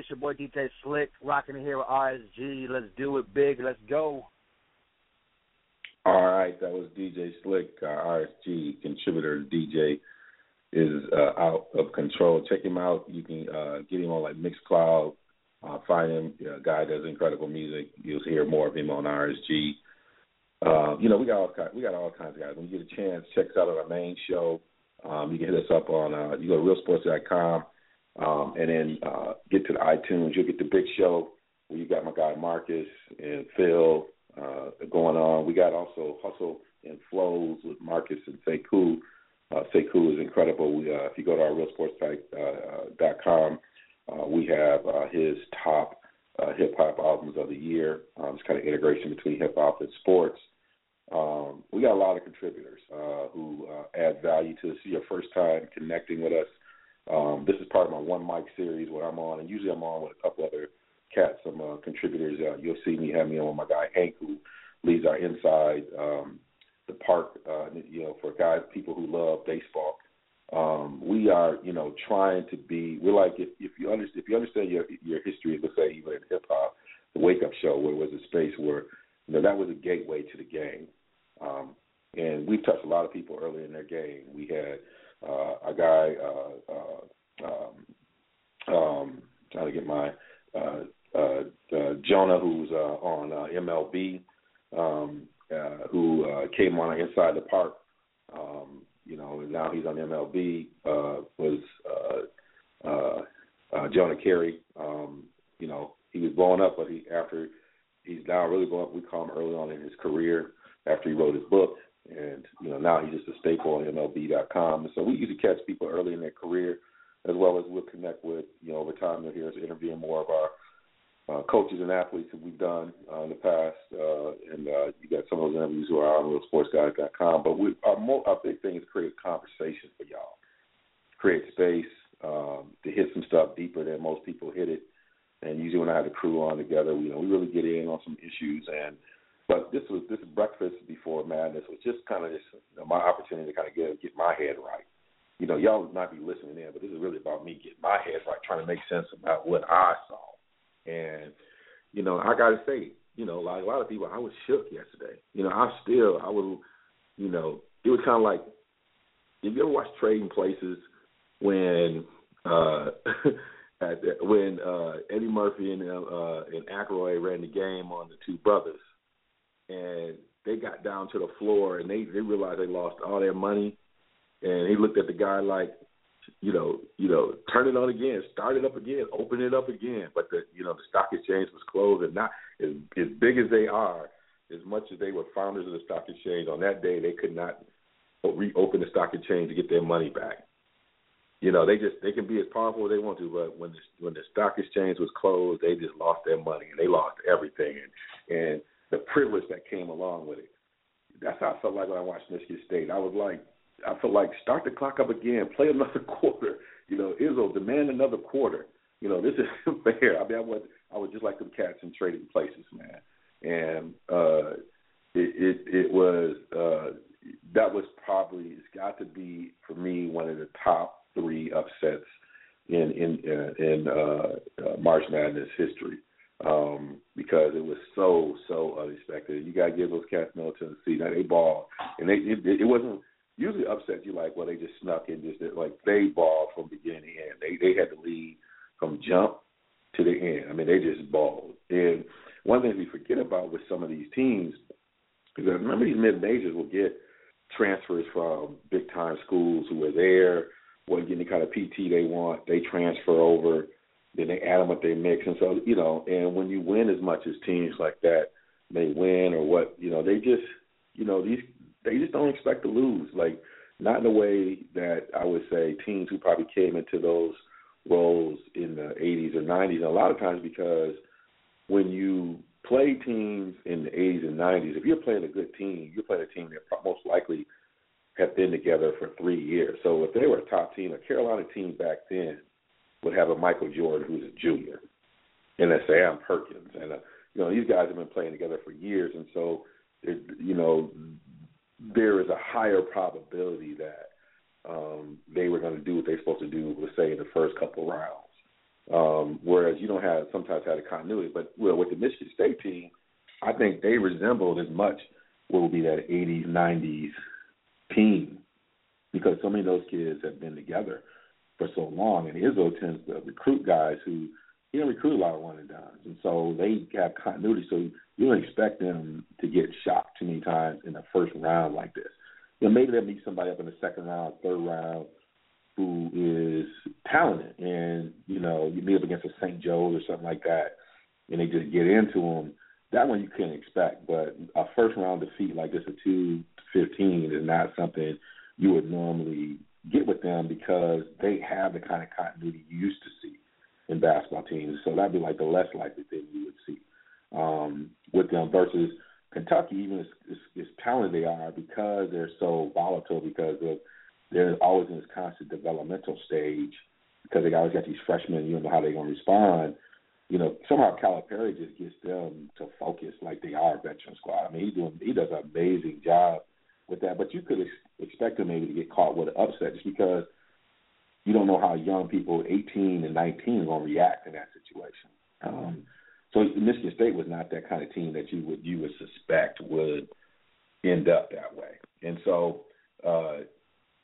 It's your boy DJ Slick, rocking here with RSG. Let's do it big. Let's go. All right, that was DJ Slick, uh, RSG contributor. DJ is uh, out of control. Check him out. You can uh, get him on like Mixcloud. Uh, find him. Uh, guy does incredible music. You'll hear more of him on RSG. Uh, you know, we got all kinds, we got all kinds of guys. When you get a chance, check us out on our main show. Um, you can hit us up on uh, you go to realsports.com um, and then uh, get to the iTunes. You'll get the big show where you got my guy Marcus and Phil uh, going on. We got also Hustle and Flows with Marcus and Sekou. Uh, Sekou is incredible. We, uh, if you go to our realsports.com, uh, we have uh, his top uh, hip hop albums of the year. Um, it's kind of integration between hip hop and sports. Um, we got a lot of contributors uh, who uh, add value to this. This is your first time connecting with us. Um, this is part of my one mic series where I'm on, and usually I'm on with a couple other cats, some uh, contributors. Uh, you'll see me have me on with my guy Hank, who leads our inside um, the park. Uh, you know, for guys, people who love baseball. Um, we are, you know, trying to be. We're like if, if you understand if you understand your your history, let's say even in hip hop, the Wake Up Show, where it was a space where you know that was a gateway to the game. Um, and we've touched a lot of people early in their game. We had uh, a guy, uh, uh, um, um, trying to get my uh, uh, Jonah, who's on MLB, um, who came on Inside the Park. Um, you know, and now he's on MLB. Was Jonah Keri. Um, you know, he was blowing up, but he after he's now really blowing up. We call him early on in his career after he wrote his book, and you know now he's just a staple on MLB.com. And so we usually catch people early in their career, as well as we'll connect with you know over time. You'll hear us interviewing more of our uh, coaches and athletes that we've done uh, in the past, uh, and uh, you got some of those interviews who are on realsportsguys.com. But we, our, mo- our big thing is create conversation for y'all, create space um, to hit some stuff deeper than most people hit it. And usually when I have the crew on together, we, you know, we really get in on some issues and but this was this breakfast before madness was just kind of just my opportunity to kind of get get my head right. You know, y'all might be listening in, but this is really about me getting my head right, trying to make sense about what I saw. And you know, I got to say, you know, like a lot of people, I was shook yesterday. You know, I still, I would, you know, it was kind of like, if you ever watch Trading Places when uh at the, when uh Eddie Murphy and uh and Aykroyd ran the game on the two brothers and they got down to the floor and they they realized they lost all their money and he looked at the guy like you know, you know, turn it on again, start it up again, open it up again. But the you know, the stock exchange was closed and not as as big as they are, as much as they were founders of the stock exchange, on that day they could not reopen the stock exchange to get their money back. You know, they just they can be as powerful as they want to, but when the when the stock exchange was closed, they just lost their money and they lost everything and and the privilege that came along with it. That's how I felt like when I watched Michigan State. I was like, I feel like start the clock up again, play another quarter. You know, Izzo demand another quarter. You know, this isn't fair. I mean, I would I would just like them cats in trading places, man. And uh, it, it it was uh, that was probably it's got to be for me one of the top three upsets in in uh, in uh, uh, March Madness history um, because it was so so unexpected. You got to give those cats no Tennessee. Now they ball, and they it, it wasn't usually upset. you like well they just snuck in just like they ball from beginning to end. They they had the lead from jump to the end. I mean they just balled. And one thing we forget about with some of these teams is that remember these mid majors will get transfers from big time schools who are there, wasn't getting the kind of PT they want. They transfer over, then they add them with their mix, and so you know. And when you win as much as teams like that may win or what, you know, they just you know these they just don't expect to lose. Like not in the way that I would say teams who probably came into those roles in the 80s or 90s. And a lot of times because when you play teams in the 80s and 90s, if you're playing a good team, you're playing a team that most likely have been together for three years. So if they were a top team, a Carolina team back then would have a Michael Jordan who's a junior, and a Sam Perkins, and a, you know these guys have been playing together for years, and so you know there is a higher probability that um, they were going to do what they're supposed to do, let's say in the first couple rounds. Um, whereas you don't have sometimes have the continuity, but well, with the Michigan State team, I think they resembled as much what would be that 80s, 90s team because so many of those kids have been together for so long, and Izzo tends to recruit guys who he don't recruit a lot of one and dones, and so they have continuity. So you don't expect them to get shocked too many times in the first round like this. You know, maybe they'll meet somebody up in the second round, third round, who is talented, and you know you meet up against a St. Joe's or something like that, and they just get into them. That one you can't expect, but a first round defeat like this, a two fifteen, is not something you would normally get with them because they have the kind of continuity you used to see in basketball teams. So that'd be like the less likely thing you would see um, with them versus Kentucky. Even as, as, as talented they are, because they're so volatile, because of they're always in this constant developmental stage, because they always got these freshmen. You don't know how they're going to respond. You know, somehow Calipari just gets them to focus like they are a veteran squad. I mean, he doing he does an amazing job with that. But you could ex- expect them maybe to get caught with an upset just because you don't know how young people, 18 and 19, are going to react in that situation. Um, so Michigan State was not that kind of team that you would you would suspect would end up that way. And so, uh,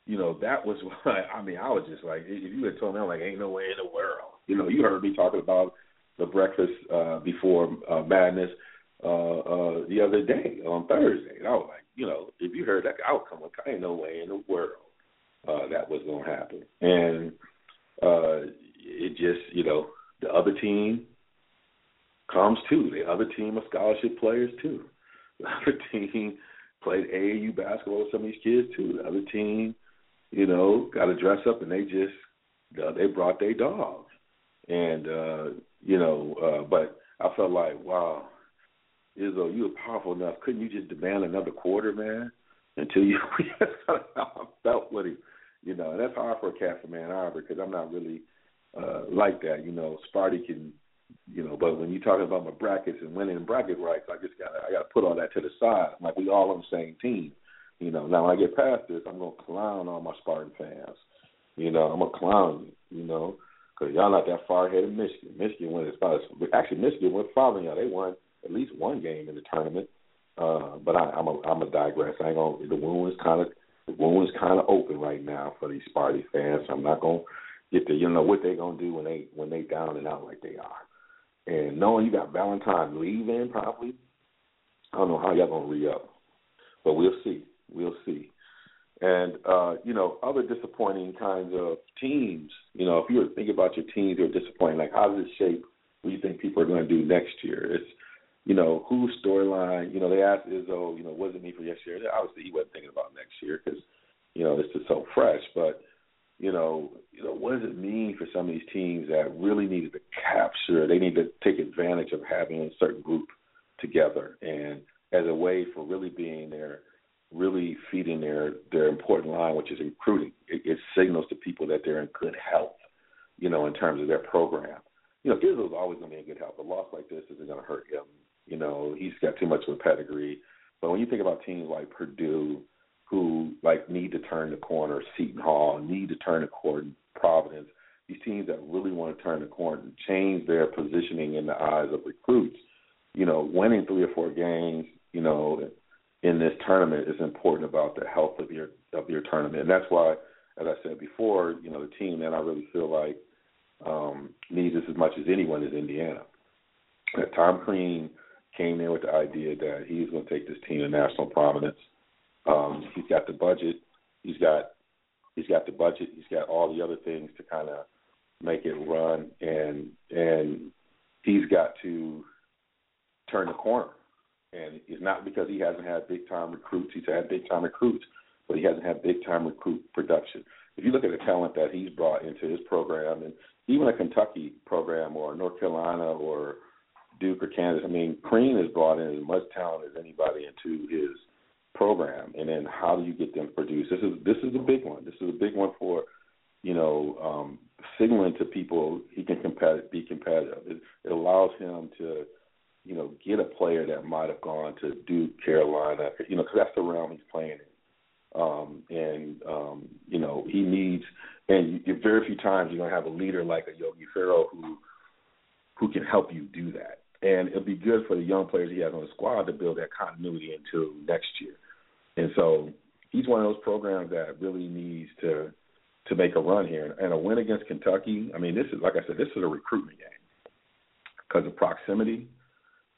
you know, that was why I mean, I was just like, if you had told me, I'm like, ain't no way in the world. You know, you heard me talking about the breakfast uh, before uh, madness uh, uh, the other day on Thursday, and I was like, you know, if you heard that outcome, like, ain't no way in the world uh, that was to happen. And uh, it just, you know, the other team comes too. The other team are scholarship players too. The other team played AAU basketball with some of these kids too. The other team, you know, got to dress up and they just uh, they brought their dogs. And uh, you know, uh, but I felt like, wow, Izzo, you were powerful enough. Couldn't you just demand another quarter, man? Until you, that's how I felt with him, you know. And that's hard for a cat from Ann Arbor because I'm not really uh like that. You know, Sparty can you know. But when you're talking about my brackets and winning bracket rights, I just gotta I got to put all that to the side. Like we all on the same team, you know. Now when I get past this, I'm gonna clown all my Spartan fans, you know. I'm gonna clown you, you know, because y'all not that far ahead of Michigan. Michigan went as far as actually Michigan went farther than y'all. They won at least one game in the tournament. Uh, but I, I'm a I'm a digress. I ain't gonna. The wound is kind of the wound is kind of open right now for these Sparty fans. I'm not gonna get to you know what they're gonna do when they when they down and out like they are. And knowing you got Valentine leaving probably, I don't know how y'all gonna re up, but we'll see. We'll see. And uh, you know, other disappointing kinds of teams. You know, if you were thinking about your teams that are disappointing, like how does it shape what you think people are going to do next year? It's you know, whose storyline. You know, they asked Izzo, you know, was it me for next year? Obviously, he wasn't thinking about next year because you know this is so fresh. But you know, you know, what does it mean for some of these teams that really needed to capture? They need to take advantage of having a certain group together, and as a way for really being there, really feeding their their important line, which is recruiting. It, it signals to people that they're in good health, you know, in terms of their program. You know, Izzo's always going to be in good health. A loss like this isn't going to hurt him. You know, he's got too much of a pedigree. But when you think about teams like Purdue, who like need to turn the corner, Seton Hall need to turn the corner, Providence, these teams that really want to turn the corner and change their positioning in the eyes of recruits. You know, winning three or four games, you know, in this tournament is important about the health of your of your tournament, and that's why, as I said before, you know, the team that I really feel like um, needs this as much as anyone is Indiana. Tom Crean came in with the idea that he's going to take this team to national prominence. Um, he's got the budget. He's got he's got the budget. He's got all the other things to kind of make it run, and and he's got to turn the corner. And it's not because he hasn't had big time recruits. He's had big time recruits, but he hasn't had big time recruit production. If you look at the talent that he's brought into his program, and even a Kentucky program or North Carolina or Duke or Kansas, I mean, Crean has brought in as much talent as anybody into his program, and then how do you get them produced? This is this is a big one. This is a big one for you know um, signaling to people he can compet- be competitive. It, it allows him to you know get a player that might have gone to Duke, Carolina, you know, because that's the realm he's playing in. Um, and um, you know he needs, and you, very few times you're gonna have a leader like a Yogi Ferrell who who can help you do that. And it'll be good for the young players he has on the squad to build that continuity into next year. And so he's one of those programs that really needs to to make a run here. And a win against Kentucky, I mean, this is like I said, this is a recruitment game because of proximity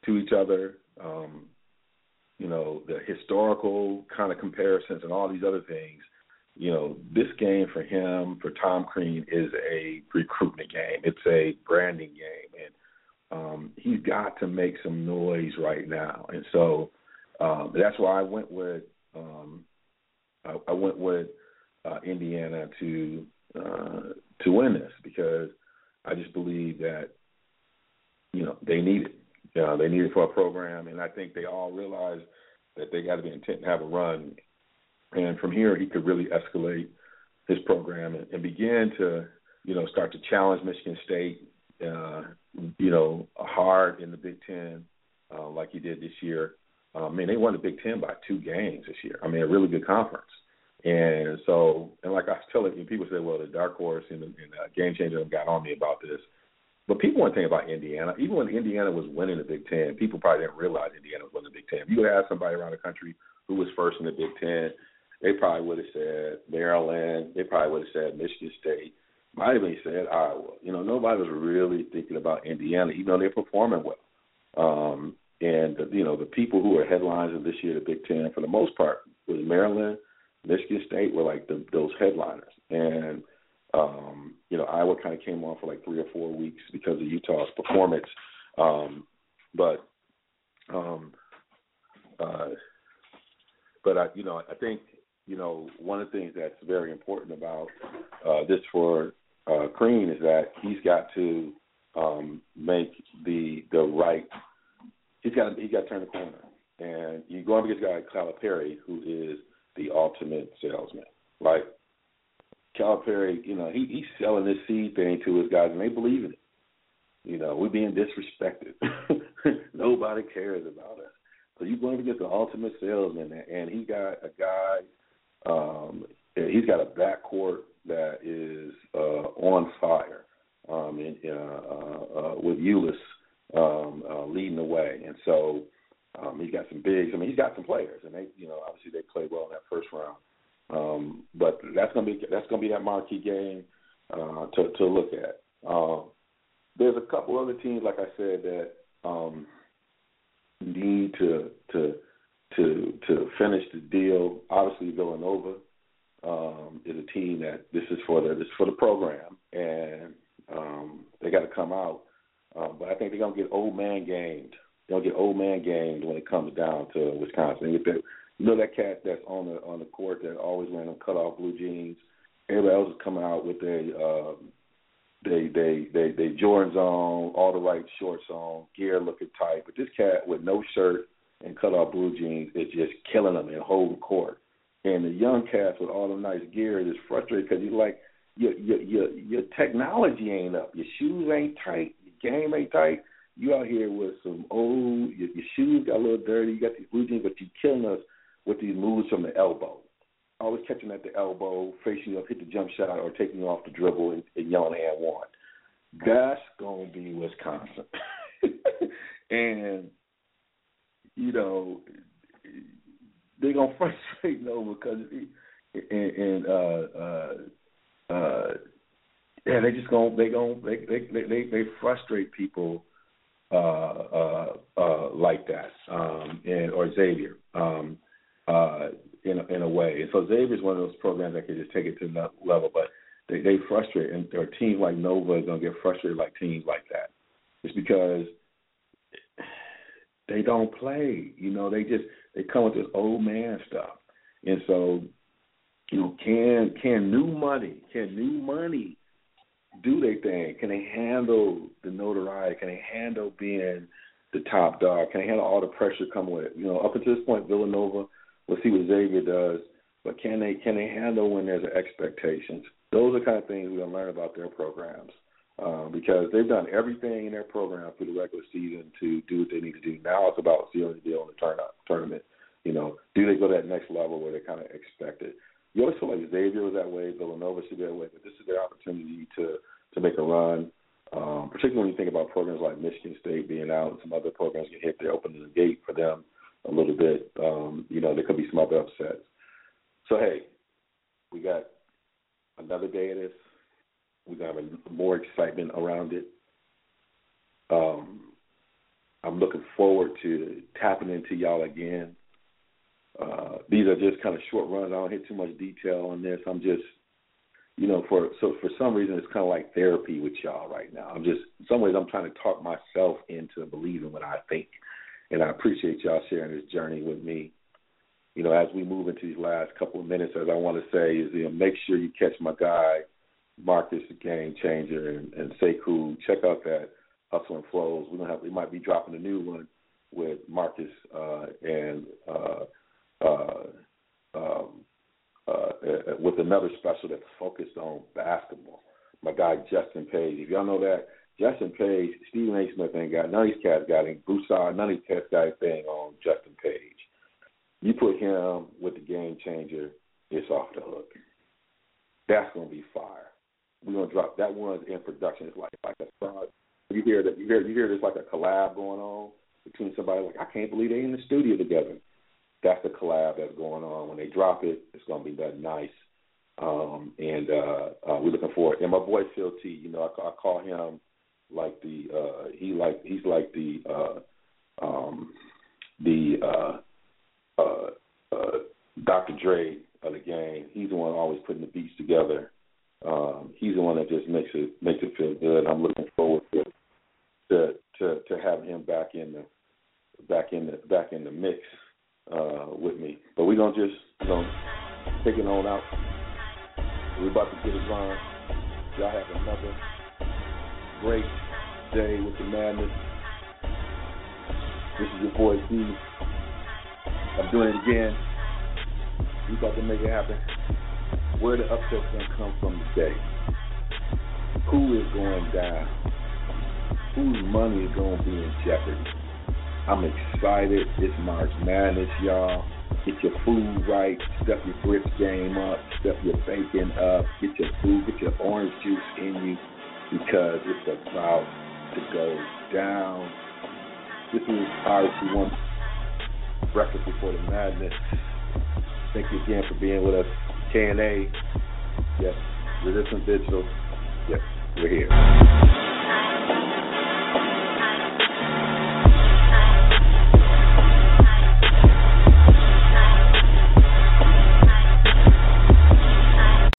to each other. Um, you know, the historical kind of comparisons and all these other things. You know, this game for him, for Tom Crean, is a recruitment game. It's a branding game, and um, he's got to make some noise right now. And so um, that's why I went with um, I, I went with uh, Indiana to uh, to win this because I just believe that you know they need it. You know, they need it for a program, and I think they all realize that they got to be intent to have a run. And from here, he could really escalate his program and, and begin to you know start to challenge Michigan State. Uh, you know, hard in the Big Ten uh, like he did this year. Uh, I mean, they won the Big Ten by two games this year. I mean, a really good conference. And so, and like I was telling you, people say, well, the dark horse and the, and the game changer got on me about this. But people weren't thinking about Indiana. Even when Indiana was winning the Big Ten, people probably didn't realize Indiana was winning the Big Ten. If you would somebody around the country who was first in the Big Ten, they probably would have said Maryland. They probably would have said Michigan State. Might even said Iowa. You know, nobody was really thinking about Indiana, even though they're performing well. Um, and you know, the people who are headlines of this year, the Big Ten, for the most part, was Maryland, Michigan State were like the, those headliners, and um, you know, Iowa kind of came on for like three or four weeks because of Uthoff's performance. Um, but um, uh, but I, you know, I think you know one of the things that's very important about uh, this for uh, Crean is that he's got to um, make the the right he's got he got to turn the corner. And you go up against a guy like Calipari, who is the ultimate salesman. Like Calipari, you know, he he's selling this seed thing to his guys, and they believe in it. You know, we're being disrespected. Nobody cares about us. So you're going to get the ultimate salesman, and he got a guy. Um, he's got a backcourt that is uh, on fire. Um, and, uh, uh, uh, with Ulis um, uh, leading the way, and so um, he's got some bigs. I mean, he's got some players, and they, you know, obviously they played well in that first round. Um, but that's gonna be that's gonna be that marquee game uh, to to look at. Um, there's a couple other teams, like I said, that um, need to to to to finish the deal. Obviously, Villanova um, is a team that this is for the this is for the program, and um, they got to come out. Uh, but I think they're gonna get old man gamed. They'll get old man gamed when it comes down to Wisconsin. If they, you know that cat that's on the on the court that always wearing them cut off blue jeans. Everybody else is coming out with their uh, they they they they Jordans on, all the right shorts on, gear looking tight. But this cat with no shirt and cut off blue jeans is just killing them and holding court. And the young cats with all the nice gear is frustrated because you like your your your your technology ain't up, your shoes ain't tight, your game ain't tight. You out here with some old your, your shoes got a little dirty, you got these blue jeans, but you killing us with these moves from the elbow always catching at the elbow, facing up, hit the jump shot, or taking off the dribble and, and yelling and one. That's gonna be Wisconsin, and you know they're gonna frustrate Nova because and, and uh, uh, uh, yeah, they just gonna they gonna they they they, they frustrate people uh, uh, uh, like that, um, and or Xavier. Um, uh, in a, in a way. And so Xavier is one of those programs that can just take it to another level, but they, they frustrate, and or teams like Nova is to get frustrated like teams like that. It's because they don't play. You know, they just they come with this old man stuff, and so you know, can can new money, can new money do their thing? Can they handle the notoriety? Can they handle being the top dog? Can they handle all the pressure coming with it? You know, up until this point, Villanova We'll see what Xavier does, but can they can they handle when there's expectations? Those are kind of things we're gonna learn about their programs um, because they've done everything in their program through the regular season to do what they need to do. Now it's about sealing the deal in the turn tournament. You know, do they go to that next level where they kind of expect it? You always feel like Xavier was that way, Villanova should be that way, but this is their opportunity to to make a run. Um, particularly when you think about programs like Michigan State being out and some other programs get hit, they're opening the gate for them a little bit. Um, you know, there could be some other upsets. So hey, we got another day of this. We got a, more excitement around it. Um, I'm looking forward to tapping into y'all again. Uh, these are just kind of short runs. I don't hit too much detail on this. I'm just, you know, for so for some reason it's kind of like therapy with y'all right now. I'm just, in some ways, I'm trying to talk myself into believing what I think and I appreciate y'all sharing this journey with me. You know, as we move into these last couple of minutes, as I want to say is, you know, make sure you catch my guy, Marcus, the game changer, and, and Sekou. Check out that Hustle and Flows. We don't have, we might be dropping a new one with Marcus uh, and uh, uh, um, uh, with another special that's focused on basketball. My guy Justin Page. If y'all know that, Justin Page, Stephen A. Smith ain't got none of these cats got him. Broussard, none of these cats got anything on Justin Page. You put him with the game changer, it's off the hook. That's gonna be fire. We're gonna drop that one's in production. It's like like a song. You hear that you hear you hear there's like a collab going on between somebody like I can't believe they in the studio together. That's the collab that's going on. When they drop it, it's gonna be that nice. Um, and uh, uh, we're looking forward. And my boy Phil T, you know, I, I call him like the uh he like he's like the uh um the uh uh uh Dr. Dre of the game. He's the one always putting the beats together. Um he's the one that just makes it makes it feel good. I'm looking forward to to to, to him back in the back in the back in the mix uh with me. But we're gonna just you know take it on out. We're about to get it on. Y'all have another great day with the madness. This is your boy D. I'm doing it again. We about to make it happen. Where the upset's gonna come from today? Who is going down? whose money is going to be in jeopardy. I'm excited. It's March Madness, y'all. Get your food right. Step your grits game up. Step your bacon up. Get your food. Get your orange juice in you because it's about to go down. This is RC1 Breakfast Before the Madness. Thank you again for being with us. KNA. Yes. Resistance Digital. Yes. We're here.